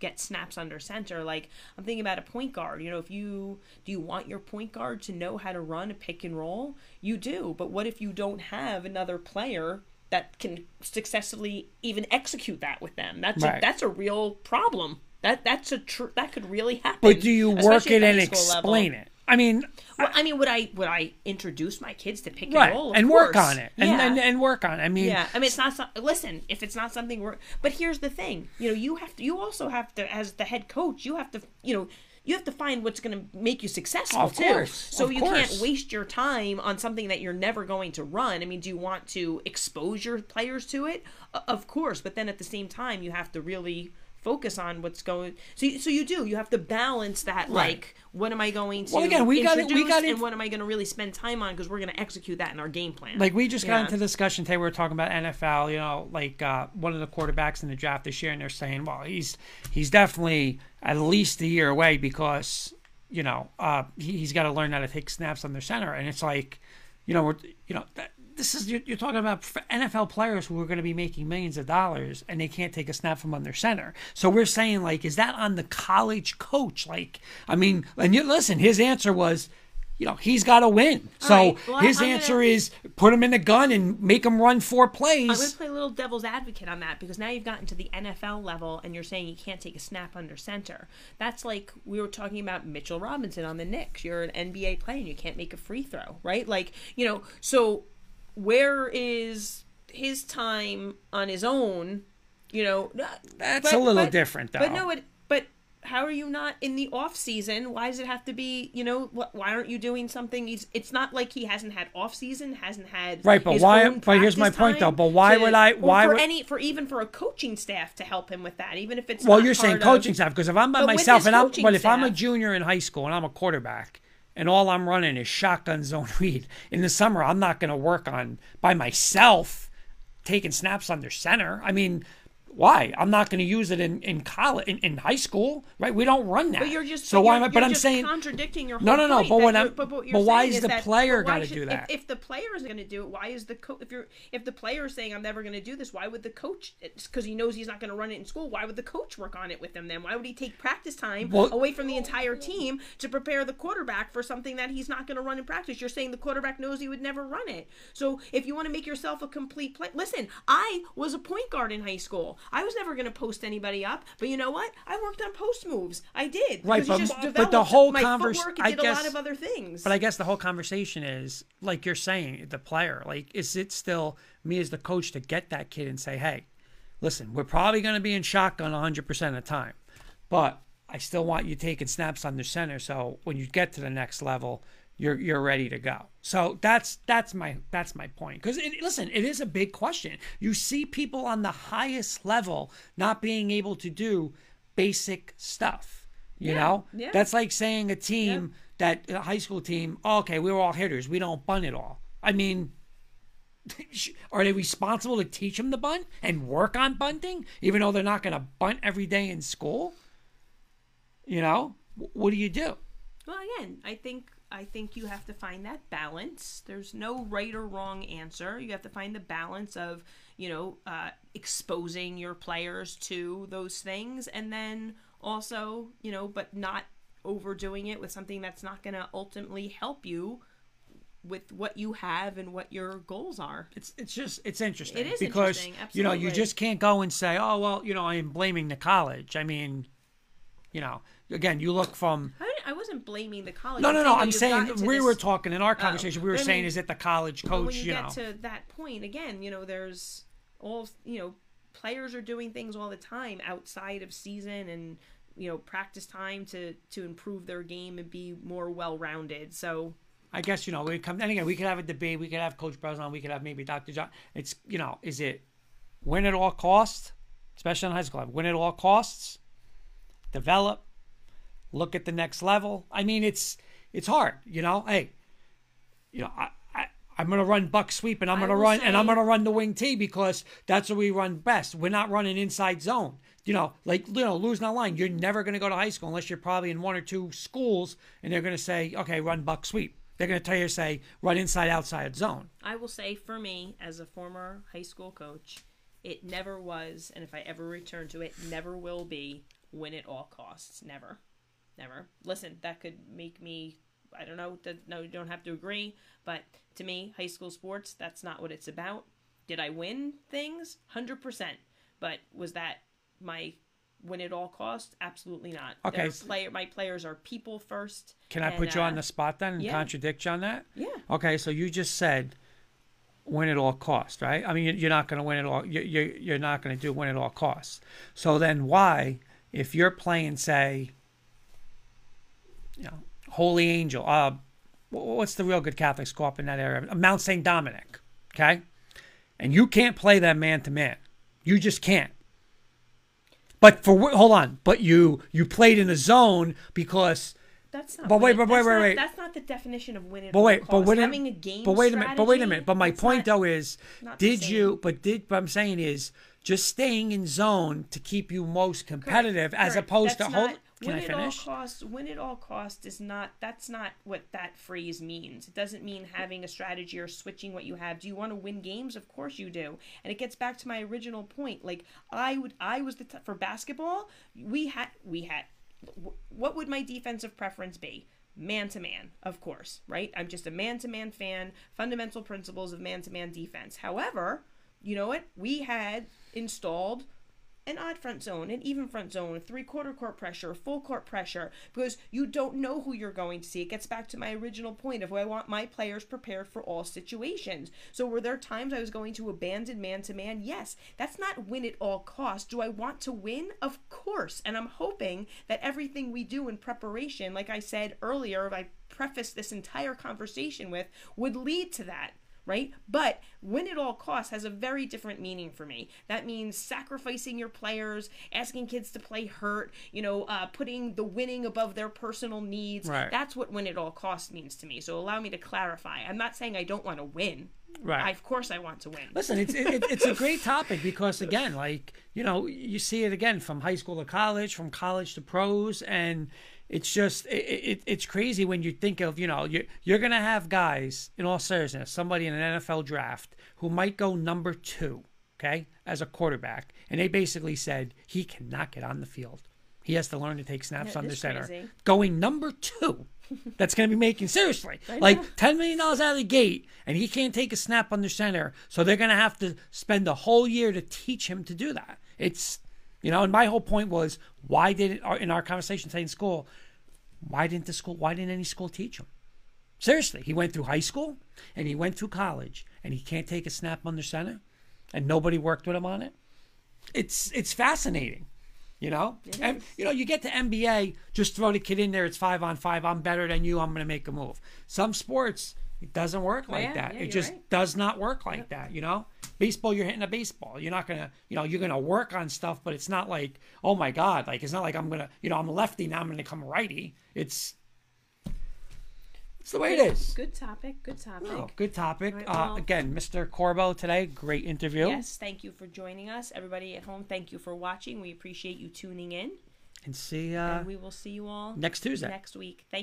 get snaps under center like i'm thinking about a point guard you know if you do you want your point guard to know how to run a pick and roll you do but what if you don't have another player that can successfully even execute that with them that's
Right.
a, that's a real problem that that's a tr- that could really happen
But do you work it and
school level.
explain it? I mean,
well, I mean, would I would I introduce my kids to pick and
right,
roll Of
and work on it, and,
yeah.
and and work on it. I mean,
Yeah, I mean, it's not. So, listen, if it's not something we're. But here's the thing. You know, you have to. You also have to, as the head coach, you have to. You know, you have to find what's going to make you successful
Of
too.
course,
So you
course.
can't waste your time on something that you're never going to run. I mean, do you want to expose your players to it? Of course, but then at the same time, you have to really focus on what's going. So, you- so you do. You have to balance that. Like, what am I going to
Well, again, we gotta- we
introduce
gotta-
and what am I going to really spend time on? Because we're going to execute that in our game plan.
Like we just got into discussion today. We were talking about NFL. You know, like uh, one of the quarterbacks in the draft this year, and they're saying, well, he's he's definitely at least a year away because you know uh, he, he's got to learn how to take snaps under center, and it's like, you know, we're you know. That, this is you're, you're talking about NFL players who are going to be making millions of dollars and they can't take a snap from under center. So we're saying like, is that on the college coach? Like, I mean, and you listen, his answer was, you know, he's got to win. So
right, well,
his
I'm gonna-
answer is put him in the gun and make him run four plays.
I'm going to play a little devil's advocate on that because now you've gotten to the NFL level and you're saying you can't take a snap under center. That's like we were talking about Mitchell Robinson on the Knicks. You're an NBA player and you can't make a free throw, right? Like, you know, so where is his time on his own? You know,
That's a little different, though.
But no, it, but how are you not in the off season? Why does it have to be? You know, wh- why aren't you doing something? He's. It's not like he hasn't had off season, hasn't had
Right, but why- but here's my point, though, but why
to-
would I- why
for
would-
any for even for a coaching staff to help him with that, even if it's
Well, you're saying coaching
of,
staff because if I'm by myself and I'm, but if I'm a junior in high school and I'm a quarterback and all I'm running is shotgun zone (laughs) read in the summer, I'm not going to work on by myself taking snaps under center. I mean. Why? I'm not going to use it in in college, in, in high school, right? We don't run that.
But you're just
so why am I? But I'm saying
contradicting your whole
No, no, no, but when I'm-
but, you're
but why is the
that-
player gotta
should-
do
if-
that?
If, the player is going to do it, why is the coach? If you're if the player is saying I'm never going to do this, why would the coach? Because he knows he's not going to run it in school. Why would the coach work on it with him then? Why would he take practice time
Well-
away from the entire team to prepare the quarterback for something that he's not going to run in practice? You're saying the quarterback knows he would never run it. So if you want to make yourself a complete play, listen. I was a point guard in high school. I was never going to post anybody up, but you know what? I worked on post moves. I did.
Right, but-
just
but the whole
my
convers-
footwork
I
did a lot
guess-
of other things.
But I guess the whole conversation is like you're saying, the player, like, is it still me as the coach to get that kid and say, hey, listen, we're probably going to be in shotgun 100% of the time, but I still want you taking snaps on the center. So when you get to the next level, you're you're ready to go. So that's that's my that's my point. Because listen, it is a big question. You see people on the highest level not being able to do basic stuff. You know,
yeah.
that's like saying a team that a high school team. Oh, okay, we're all hitters. We don't bunt at all. I mean, (laughs) are they responsible to teach them the bunt and work on bunting, even though they're not going to bunt every day in school? You know, what do you do?
Well, again, I think I think you have to find that balance. There's no right or wrong answer. You have to find the balance of you know uh, exposing your players to those things, and then also you know, but not overdoing it with something that's not going to ultimately help you with what you have and what your goals are.
It's it's just it's interesting.
It is
because
interesting,
you know you just can't go and say, oh well, you know I am blaming the college. I mean, you know, again, you look from
I, I wasn't blaming the college.
no no no. I'm saying we
this-
were talking in our oh, conversation. we were saying,
mean-
is it the college coach?
when you,
you
get
know,
to that point again, you know, there's all you know, players are doing things all the time outside of season and you know practice time to to improve their game and be more well rounded. So
I guess you know we come and again we could have a debate. We could have Coach Breslin. We could have maybe Dr. John. It's you know, is it win at all costs, especially in high school? Win at all costs, develop, look at the next level. I mean, it's it's hard. You know, hey, you know, I, I I'm gonna run buck sweep and I'm gonna run and I'm gonna run the wing T because that's what we run best. We're not running inside zone. You know, like you know, losing that line. You're never gonna go to high school unless you're probably in one or two schools and they're gonna say, okay, run buck sweep. They're gonna tell you to say run inside outside zone.
I will say for me, as a former high school coach, it never was, and if I ever return to it, never will be win at all costs. Never. Never. Listen, that could make me I don't know, that no you don't have to agree, but to me, high school sports, that's not what it's about. Did I win things? Hundred percent. But was that my win at all costs? Absolutely not.
Okay.
Player my players are people first.
Can I
and,
put you on
uh,
the spot then and
yeah.
contradict you on that?
Yeah.
Okay, so you just said win at all costs, right? I mean, you- you're not going to win at all. You're you're not going to do win at all costs. So then, why, if you're playing, say, you know, Holy Angel, uh, what's the real good Catholic school up in that area? Mount Saint Dominic, okay, and you can't play them man to man, you just can't. But for hold on, but you you played in a zone because.
That's not.
But wait, but wait, wait, wait.
That's not the definition of winning.
But wait, but wait,
having a game.
but wait a minute, but wait a minute. But my point though is, did you? But did what I'm saying is just staying in zone to keep you most competitive, as
Correct.
opposed
That's
to hold.
not-
Can
win
I
at
finish?
all costs. Win at all costs is not. That's not what that phrase means. It doesn't mean having a strategy or switching what you have. Do you want to win games? Of course you do. And it gets back to my original point. Like I would, I was the t- for basketball. We had, we had. What would my defensive preference be? Man to man, of course, right? I'm just a man to man fan. Fundamental principles of man to man defense. However, you know what? We had installed an odd front zone, an even front zone, three quarter court pressure, full court pressure, because you don't know who you're going to see. It gets back to my original point of I want my players prepared for all situations. So were there times I was going to abandon man to man? Yes. That's not win at all costs. Do I want to win? Of course. And I'm hoping that everything we do in preparation, like I said earlier, I prefaced this entire conversation with, would lead to that right? But win at all costs has a very different meaning for me. That means sacrificing your players, asking kids to play hurt, you know, uh, putting the winning above their personal needs.
Right.
That's what win at all costs means to me. So allow me to clarify. I'm not saying I don't want to win.
Right.
I, of course, I want to win.
Listen, it's it, it's a great topic because again, like you know, you see it again from high school to college, from college to pros, and it's just it, it, it's crazy when you think of you know you're you're gonna have guys in all seriousness, somebody in an NFL draft who might go number two, okay, as a quarterback, and they basically said he cannot get on the field. He has to learn to take snaps
That
under center.
crazy.
Going number two, (laughs) that's going to be making seriously like ten million dollars out of the gate, and he can't take a snap under center. So they're going to have to spend a whole year to teach him to do that. It's you know, and my whole point was why did it in our conversation today in school? Why didn't the school? Why didn't any school teach him? Seriously, he went through high school and he went through college, and he can't take a snap under center, and nobody worked with him on it. It's it's fascinating. You know, and you know, you get to NBA, just throw the kid in there. It's five on five. I'm better than you. I'm going to make a move. Some sports, it doesn't work like
yeah,
that.
yeah,
it just
right.
does not work like that. You know, baseball, you're hitting a baseball. You're not gonna, you know, you're gonna work on stuff, but it's not like, oh my god, like it's not like I'm gonna, you know, I'm lefty now. I'm gonna come righty. It's it's the way it is.
Good topic. Good topic.
Oh, good topic.
Right,
uh, again, Mr. Corbo today, great interview.
Yes, thank you for joining us. Everybody at home, thank you for watching. We appreciate you tuning in.
And see uh,
and we will see you all
next Tuesday.
next week. Thank